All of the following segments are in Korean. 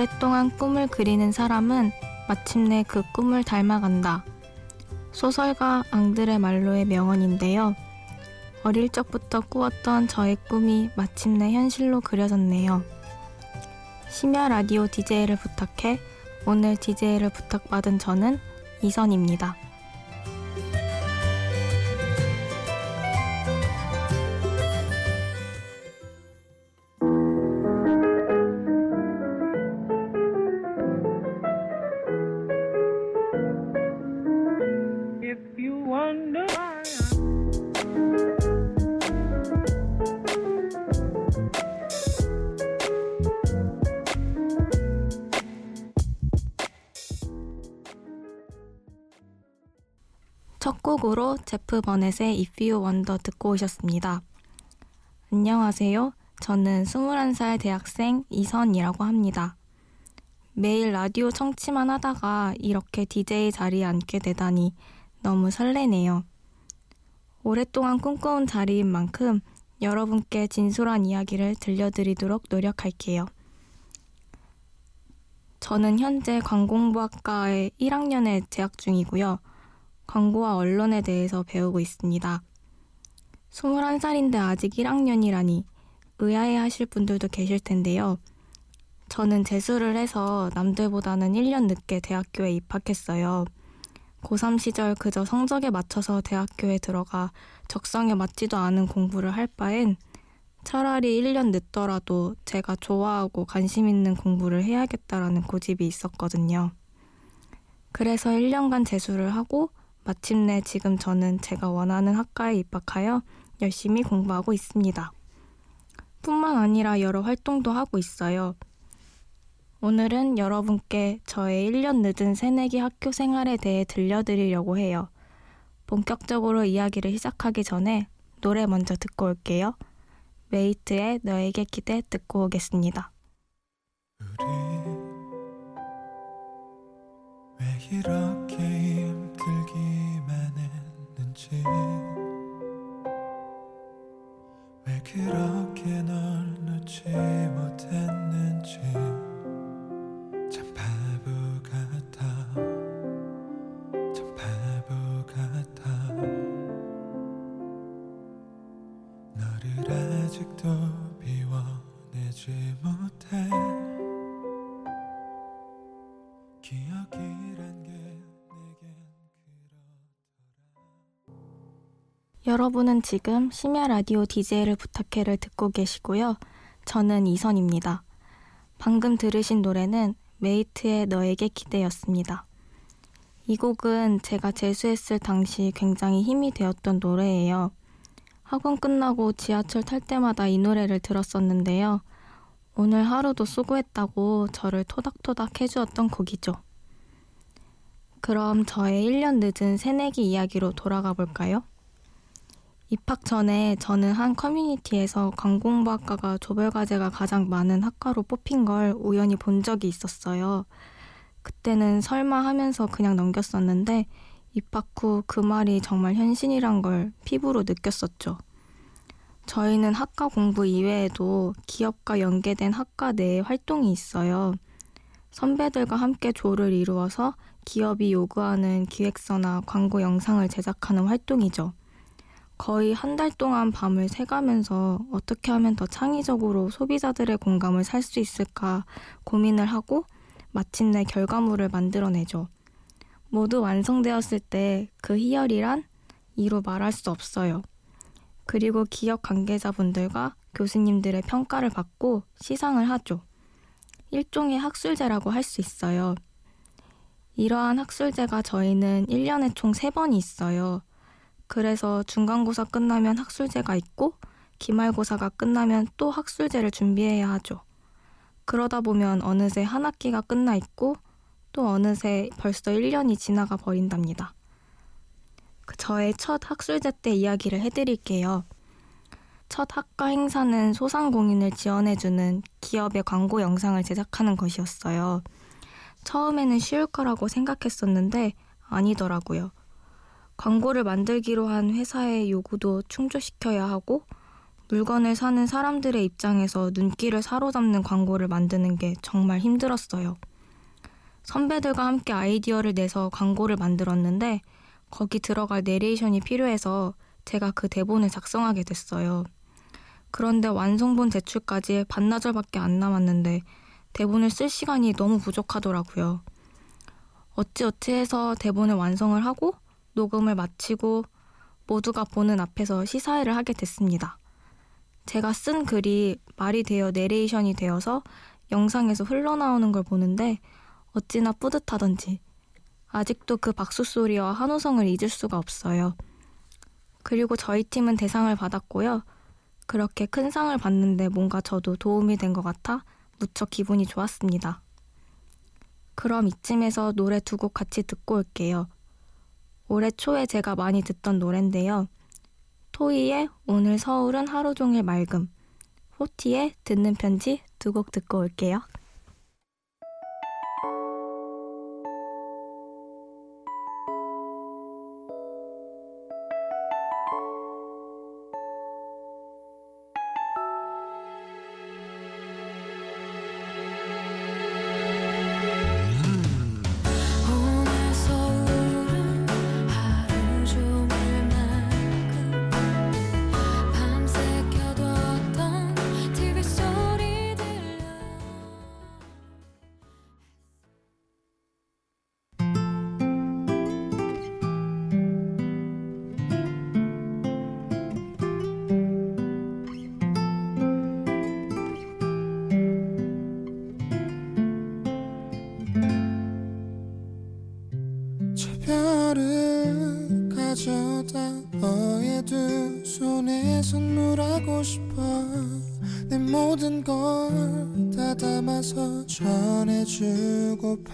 오랫동안 꿈을 그리는 사람은 마침내 그 꿈을 닮아간다. 소설가 앙드레 말로의 명언인데요. 어릴 적부터 꾸었던 저의 꿈이 마침내 현실로 그려졌네요. 심야 라디오 DJ를 부탁해 오늘 DJ를 부탁받은 저는 이선입니다. 첫 곡으로 제프 버넷의 If You Wonder 듣고 오셨습니다. 안녕하세요. 저는 21살 대학생 이선이라고 합니다. 매일 라디오 청취만 하다가 이렇게 DJ 자리에 앉게 되다니 너무 설레네요. 오랫동안 꿈꿔온 자리인 만큼 여러분께 진솔한 이야기를 들려드리도록 노력할게요. 저는 현재 관공부학과의 1학년에 재학 중이고요. 광고와 언론에 대해서 배우고 있습니다. 21살인데 아직 1학년이라니 의아해 하실 분들도 계실 텐데요. 저는 재수를 해서 남들보다는 1년 늦게 대학교에 입학했어요. 고3 시절 그저 성적에 맞춰서 대학교에 들어가 적성에 맞지도 않은 공부를 할 바엔 차라리 1년 늦더라도 제가 좋아하고 관심 있는 공부를 해야겠다라는 고집이 있었거든요. 그래서 1년간 재수를 하고 마침내 지금 저는 제가 원하는 학과에 입학하여 열심히 공부하고 있습니다. 뿐만 아니라 여러 활동도 하고 있어요. 오늘은 여러분께 저의 1년 늦은 새내기 학교 생활에 대해 들려드리려고 해요. 본격적으로 이야기를 시작하기 전에 노래 먼저 듣고 올게요. 메이트의 너에게 기대 듣고 오겠습니다. 우리 왜 이렇게 했 여러분은 지금 심야 라디오 DJ를 부탁해를 듣고 계시고요. 저는 이선입니다. 방금 들으신 노래는 메이트의 너에게 기대였습니다. 이 곡은 제가 재수했을 당시 굉장히 힘이 되었던 노래예요. 학원 끝나고 지하철 탈 때마다 이 노래를 들었었는데요. 오늘 하루도 수고했다고 저를 토닥토닥 해주었던 곡이죠. 그럼 저의 1년 늦은 새내기 이야기로 돌아가 볼까요? 입학 전에 저는 한 커뮤니티에서 관공부학과가 조별과제가 가장 많은 학과로 뽑힌 걸 우연히 본 적이 있었어요. 그때는 설마 하면서 그냥 넘겼었는데 입학 후 그 말이 정말 현실이란 걸 피부로 느꼈었죠. 저희는 학과 공부 이외에도 기업과 연계된 학과 내에 활동이 있어요. 선배들과 함께 조를 이루어서 기업이 요구하는 기획서나 광고 영상을 제작하는 활동이죠. 거의 한 달 동안 밤을 새가면서 어떻게 하면 더 창의적으로 소비자들의 공감을 살 수 있을까 고민을 하고 마침내 결과물을 만들어내죠. 모두 완성되었을 때 그 희열이란 이로 말할 수 없어요. 그리고 기업 관계자분들과 교수님들의 평가를 받고 시상을 하죠. 일종의 학술제라고 할 수 있어요. 이러한 학술제가 저희는 1년에 총 3번이 있어요. 그래서 중간고사 끝나면 학술제가 있고 기말고사가 끝나면 또 학술제를 준비해야 하죠. 그러다 보면 어느새 한 학기가 끝나 있고 또 어느새 벌써 1년이 지나가 버린답니다. 그 저의 첫 학술제 때 이야기를 해드릴게요. 첫 학과 행사는 소상공인을 지원해주는 기업의 광고 영상을 제작하는 것이었어요. 처음에는 쉬울 거라고 생각했었는데 아니더라고요. 광고를 만들기로 한 회사의 요구도 충족시켜야 하고 물건을 사는 사람들의 입장에서 눈길을 사로잡는 광고를 만드는 게 정말 힘들었어요. 선배들과 함께 아이디어를 내서 광고를 만들었는데 거기 들어갈 내레이션이 필요해서 제가 그 대본을 작성하게 됐어요. 그런데 완성본 제출까지 반나절밖에 안 남았는데 대본을 쓸 시간이 너무 부족하더라고요. 어찌어찌 해서 대본을 완성을 하고 녹음을 마치고 모두가 보는 앞에서 시사회를 하게 됐습니다. 제가 쓴 글이 말이 되어 내레이션이 되어서 영상에서 흘러나오는 걸 보는데 어찌나 뿌듯하던지 아직도 그 박수 소리와 한호성을 잊을 수가 없어요. 그리고 저희 팀은 대상을 받았고요. 그렇게 큰 상을 받는데 뭔가 저도 도움이 된 것 같아 무척 기분이 좋았습니다. 그럼 이쯤에서 노래 두 곡 같이 듣고 올게요. 올해 초에 제가 많이 듣던 노랜데요. 토이의 오늘 서울은 하루 종일 맑음, 호티의 듣는 편지 두 곡 듣고 올게요. 걸다 담아서 전해주고파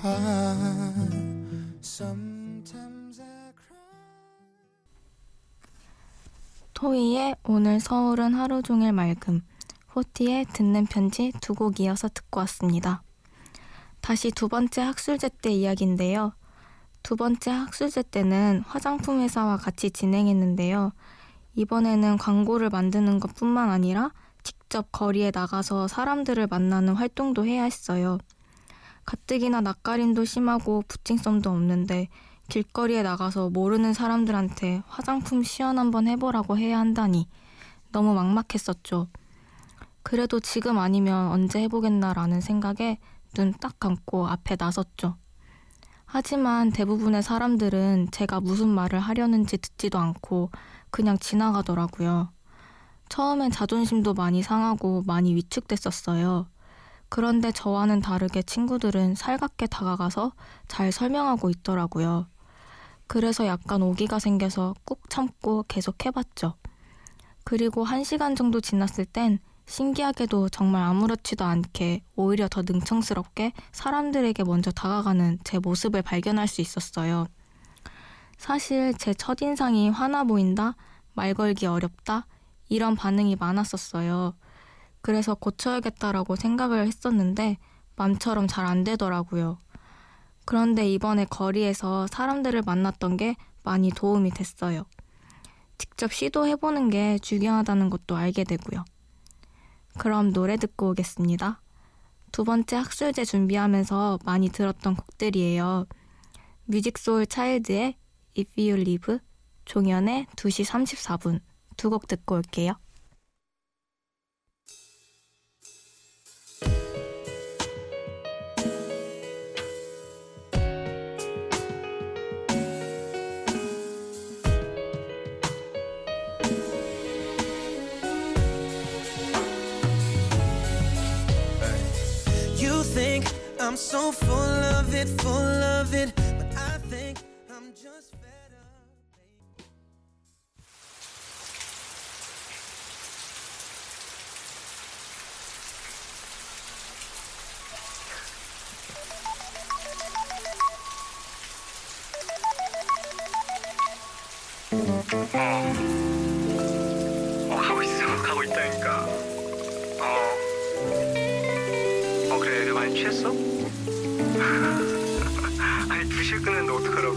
토이의 오늘 서울은 하루 종일 맑음, 호티의 듣는 편지 두 곡 이어서 듣고 왔습니다. 다시 두 번째 학술제 때 이야기인데요. 두 번째 학술제 때는 화장품 회사와 같이 진행했는데요. 이번에는 광고를 만드는 것 뿐만 아니라 직접 거리에 나가서 사람들을 만나는 활동도 해야 했어요. 가뜩이나 낯가림도 심하고 부칭성도 없는데 길거리에 나가서 모르는 사람들한테 화장품 시연 한번 해보라고 해야 한다니 너무 막막했었죠. 그래도 지금 아니면 언제 해보겠나라는 생각에 눈 딱 감고 앞에 나섰죠. 하지만 대부분의 사람들은 제가 무슨 말을 하려는지 듣지도 않고 그냥 지나가더라고요. 처음엔 자존심도 많이 상하고 많이 위축됐었어요. 그런데 저와는 다르게 친구들은 살갑게 다가가서 잘 설명하고 있더라고요. 그래서 약간 오기가 생겨서 꾹 참고 계속 해봤죠. 그리고 한 시간 정도 지났을 땐 신기하게도 정말 아무렇지도 않게 오히려 더 능청스럽게 사람들에게 먼저 다가가는 제 모습을 발견할 수 있었어요. 사실 제 첫인상이 화나 보인다, 말 걸기 어렵다, 이런 반응이 많았었어요. 그래서 고쳐야겠다라고 생각을 했었는데 맘처럼 잘 안 되더라고요. 그런데 이번에 거리에서 사람들을 만났던 게 많이 도움이 됐어요. 직접 시도해보는 게 중요하다는 것도 알게 되고요. 그럼 노래 듣고 오겠습니다. 두 번째 학술제 준비하면서 많이 들었던 곡들이에요. 뮤직소울 차일드의 If You Live, 종현의 2시 34분 두 곡 듣고 올게요. So full of it, full of 어 가고 있어. 가고 있다니까. 어, 어 그래. 내가 많이 취했어? 아니 2시에 끝냈는데 어떡하라고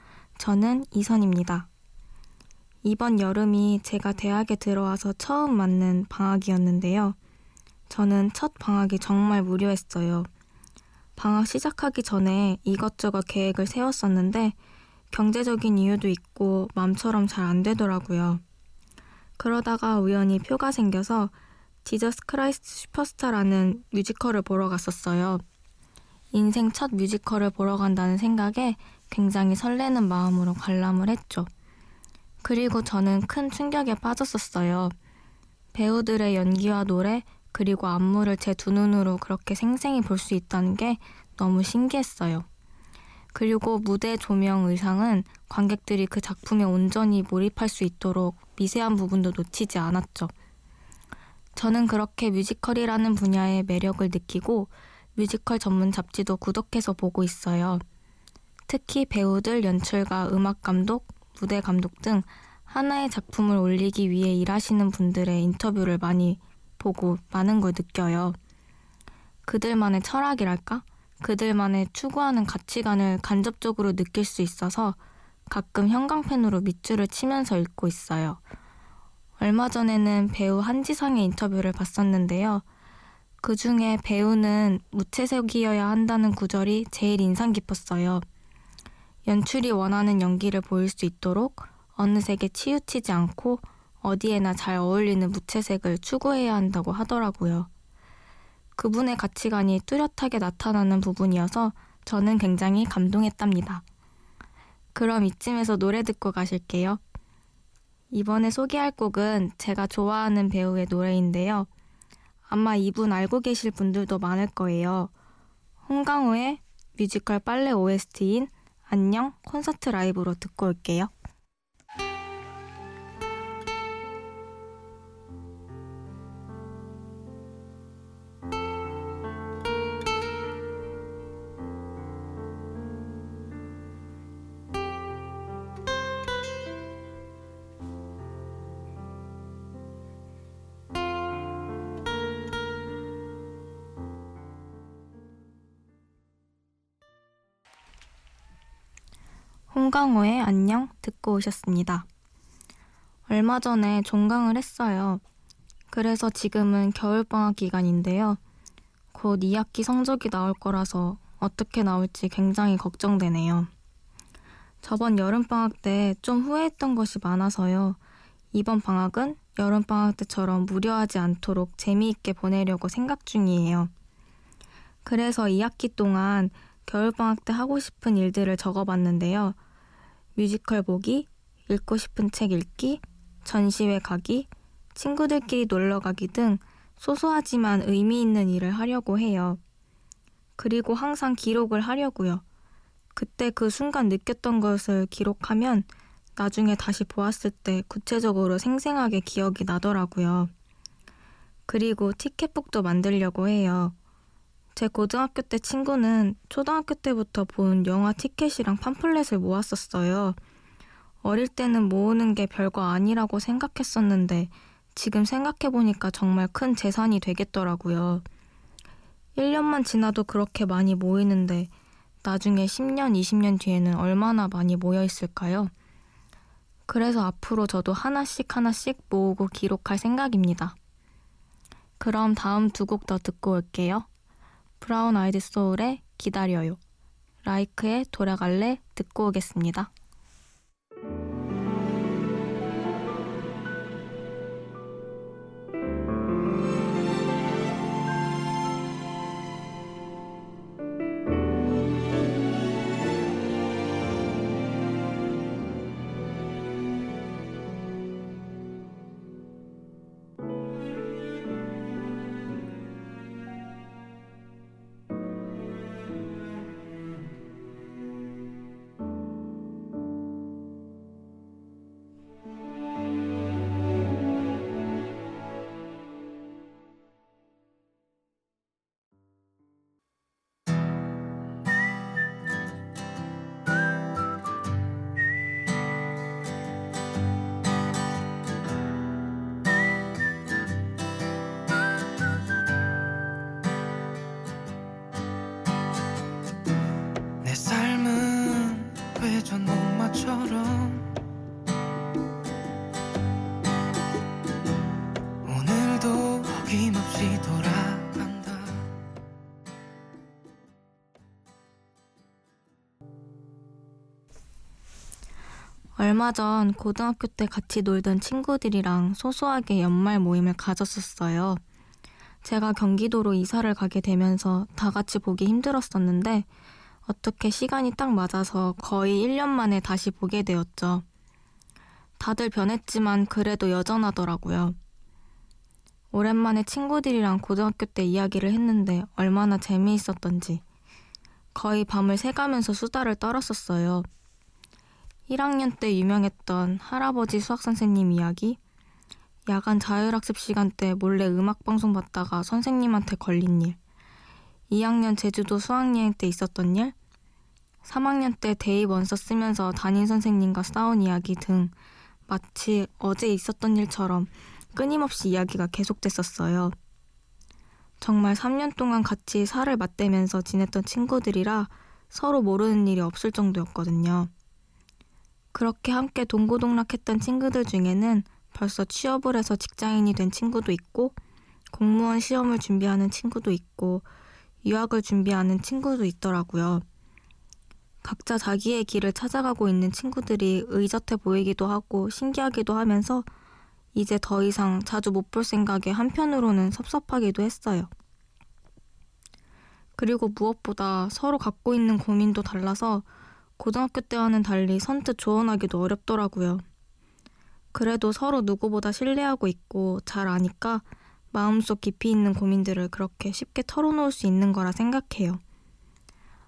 저는 이선입니다. 이번 여름이 제가 대학에 들어와서 처음 맞는 방학이었는데요. 저는 첫 방학이 정말 무료했어요. 방학 시작하기 전에 이것저것 계획을 세웠었는데 경제적인 이유도 있고 맘처럼 잘 안 되더라고요. 그러다가 우연히 표가 생겨서 Jesus Christ Superstar라는 뮤지컬을 보러 갔었어요. 인생 첫 뮤지컬을 보러 간다는 생각에 굉장히 설레는 마음으로 관람을 했죠. 그리고 저는 큰 충격에 빠졌었어요. 배우들의 연기와 노래, 그리고 안무를 제 두 눈으로 그렇게 생생히 볼 수 있다는 게 너무 신기했어요. 그리고 무대 조명 의상은 관객들이 그 작품에 온전히 몰입할 수 있도록 미세한 부분도 놓치지 않았죠. 저는 그렇게 뮤지컬이라는 분야의 매력을 느끼고 뮤지컬 전문 잡지도 구독해서 보고 있어요. 특히 배우들, 연출가, 음악 감독, 무대 감독 등 하나의 작품을 올리기 위해 일하시는 분들의 인터뷰를 많이 보고 많은 걸 느껴요. 그들만의 철학이랄까? 그들만의 추구하는 가치관을 간접적으로 느낄 수 있어서 가끔 형광펜으로 밑줄을 치면서 읽고 있어요. 얼마 전에는 배우 한지상의 인터뷰를 봤었는데요. 그 중에 배우는 무채색이어야 한다는 구절이 제일 인상 깊었어요. 연출이 원하는 연기를 보일 수 있도록 어느 색에 치우치지 않고 어디에나 잘 어울리는 무채색을 추구해야 한다고 하더라고요. 그분의 가치관이 뚜렷하게 나타나는 부분이어서 저는 굉장히 감동했답니다. 그럼 이쯤에서 노래 듣고 가실게요. 이번에 소개할 곡은 제가 좋아하는 배우의 노래인데요. 아마 이분 알고 계실 분들도 많을 거예요. 홍강호의 뮤지컬 빨래 OST인 안녕 콘서트 라이브로 듣고 올게요. 홍강호의 안녕 듣고 오셨습니다. 얼마 전에 종강을 했어요. 그래서 지금은 겨울방학 기간인데요. 곧 2학기 성적이 나올 거라서 어떻게 나올지 굉장히 걱정되네요. 저번 여름방학 때 좀 후회했던 것이 많아서요. 이번 방학은 여름방학 때처럼 무료하지 않도록 재미있게 보내려고 생각 중이에요. 그래서 2학기 동안 겨울방학 때 하고 싶은 일들을 적어봤는데요. 뮤지컬 보기, 읽고 싶은 책 읽기, 전시회 가기, 친구들끼리 놀러 가기 등 소소하지만 의미 있는 일을 하려고 해요. 그리고 항상 기록을 하려고요. 그때 그 순간 느꼈던 것을 기록하면 나중에 다시 보았을 때 구체적으로 생생하게 기억이 나더라고요. 그리고 티켓북도 만들려고 해요. 제 고등학교 때 친구는 초등학교 때부터 본 영화 티켓이랑 팜플렛을 모았었어요. 어릴 때는 모으는 게 별거 아니라고 생각했었는데 지금 생각해보니까 정말 큰 재산이 되겠더라고요. 1년만 지나도 그렇게 많이 모이는데 나중에 10년, 20년 뒤에는 얼마나 많이 모여 있을까요? 그래서 앞으로 저도 하나씩 하나씩 모으고 기록할 생각입니다. 그럼 다음 두 곡 더 듣고 올게요. 브라운 아이드 소울의 기다려요. 라이크의 돌아갈래 듣고 오겠습니다. 얼마 전 고등학교 때 같이 놀던 친구들이랑 소소하게 연말 모임을 가졌었어요. 제가 경기도로 이사를 가게 되면서 다 같이 보기 힘들었었는데 어떻게 시간이 딱 맞아서 거의 1년 만에 다시 보게 되었죠. 다들 변했지만 그래도 여전하더라고요. 오랜만에 친구들이랑 고등학교 때 이야기를 했는데 얼마나 재미있었던지 거의 밤을 새가면서 수다를 떨었었어요. 1학년 때 유명했던 할아버지 수학 선생님 이야기, 야간 자율학습 시간 때 몰래 음악 방송 봤다가 선생님한테 걸린 일, 2학년 제주도 수학여행 때 있었던 일, 3학년 때 대입 원서 쓰면서 담임 선생님과 싸운 이야기 등 마치 어제 있었던 일처럼 끊임없이 이야기가 계속됐었어요. 정말 3년 동안 같이 살을 맞대면서 지냈던 친구들이라 서로 모르는 일이 없을 정도였거든요. 그렇게 함께 동고동락했던 친구들 중에는 벌써 취업을 해서 직장인이 된 친구도 있고, 공무원 시험을 준비하는 친구도 있고, 유학을 준비하는 친구도 있더라고요. 각자 자기의 길을 찾아가고 있는 친구들이 의젓해 보이기도 하고 신기하기도 하면서 이제 더 이상 자주 못 볼 생각에 한편으로는 섭섭하기도 했어요. 그리고 무엇보다 서로 갖고 있는 고민도 달라서 고등학교 때와는 달리 선뜻 조언하기도 어렵더라고요. 그래도 서로 누구보다 신뢰하고 있고 잘 아니까 마음속 깊이 있는 고민들을 그렇게 쉽게 털어놓을 수 있는 거라 생각해요.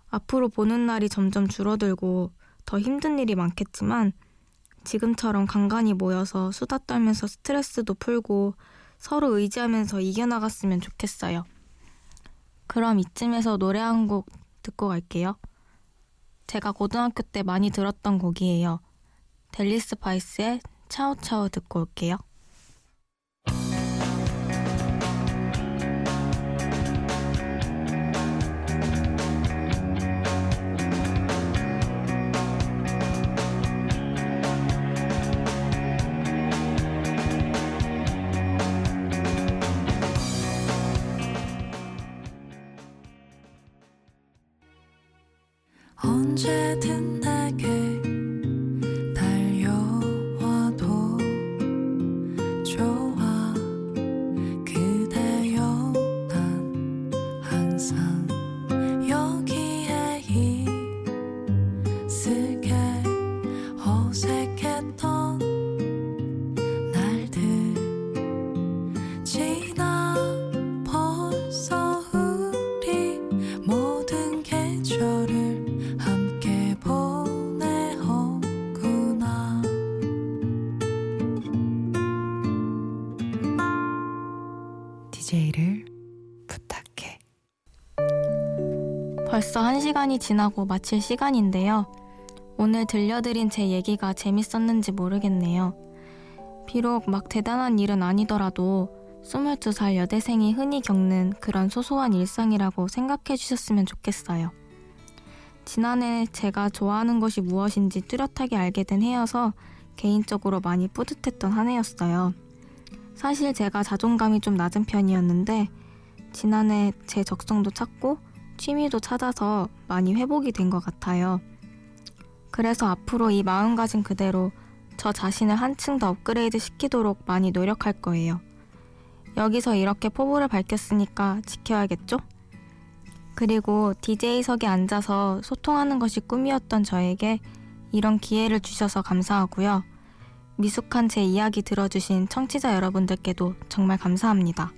앞으로 보는 날이 점점 줄어들고 더 힘든 일이 많겠지만 지금처럼 간간히 모여서 수다 떨면서 스트레스도 풀고 서로 의지하면서 이겨나갔으면 좋겠어요. 그럼 이쯤에서 노래 한 곡 듣고 갈게요. 제가 고등학교 때 많이 들었던 곡이에요. 델리 스파이스의 차오차오 듣고 올게요. 언제든 내게 DJ를 부탁해 벌써 한 시간이 지나고 마칠 시간인데요. 오늘 들려드린 제 얘기가 재밌었는지 모르겠네요. 비록 막 대단한 일은 아니더라도 22살 여대생이 흔히 겪는 그런 소소한 일상이라고 생각해 주셨으면 좋겠어요. 지난해 제가 좋아하는 것이 무엇인지 뚜렷하게 알게 된 해여서 개인적으로 많이 뿌듯했던 한 해였어요. 사실 제가 자존감이 좀 낮은 편이었는데 지난해 제 적성도 찾고 취미도 찾아서 많이 회복이 된 것 같아요. 그래서 앞으로 이 마음가짐 그대로 저 자신을 한층 더 업그레이드 시키도록 많이 노력할 거예요. 여기서 이렇게 포부를 밝혔으니까 지켜야겠죠? 그리고 DJ석에 앉아서 소통하는 것이 꿈이었던 저에게 이런 기회를 주셔서 감사하고요. 미숙한 제 이야기 들어주신 청취자 여러분들께도 정말 감사합니다.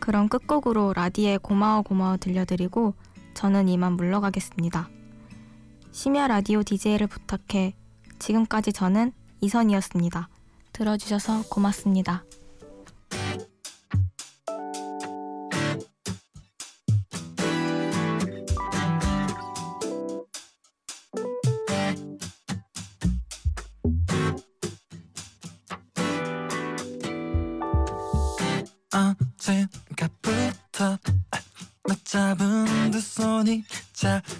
그럼 끝곡으로 라디에 고마워 고마워 들려드리고 저는 이만 물러가겠습니다. 심야 라디오 DJ를 부탁해 지금까지 저는 이선이었습니다. 들어주셔서 고맙습니다. Yeah.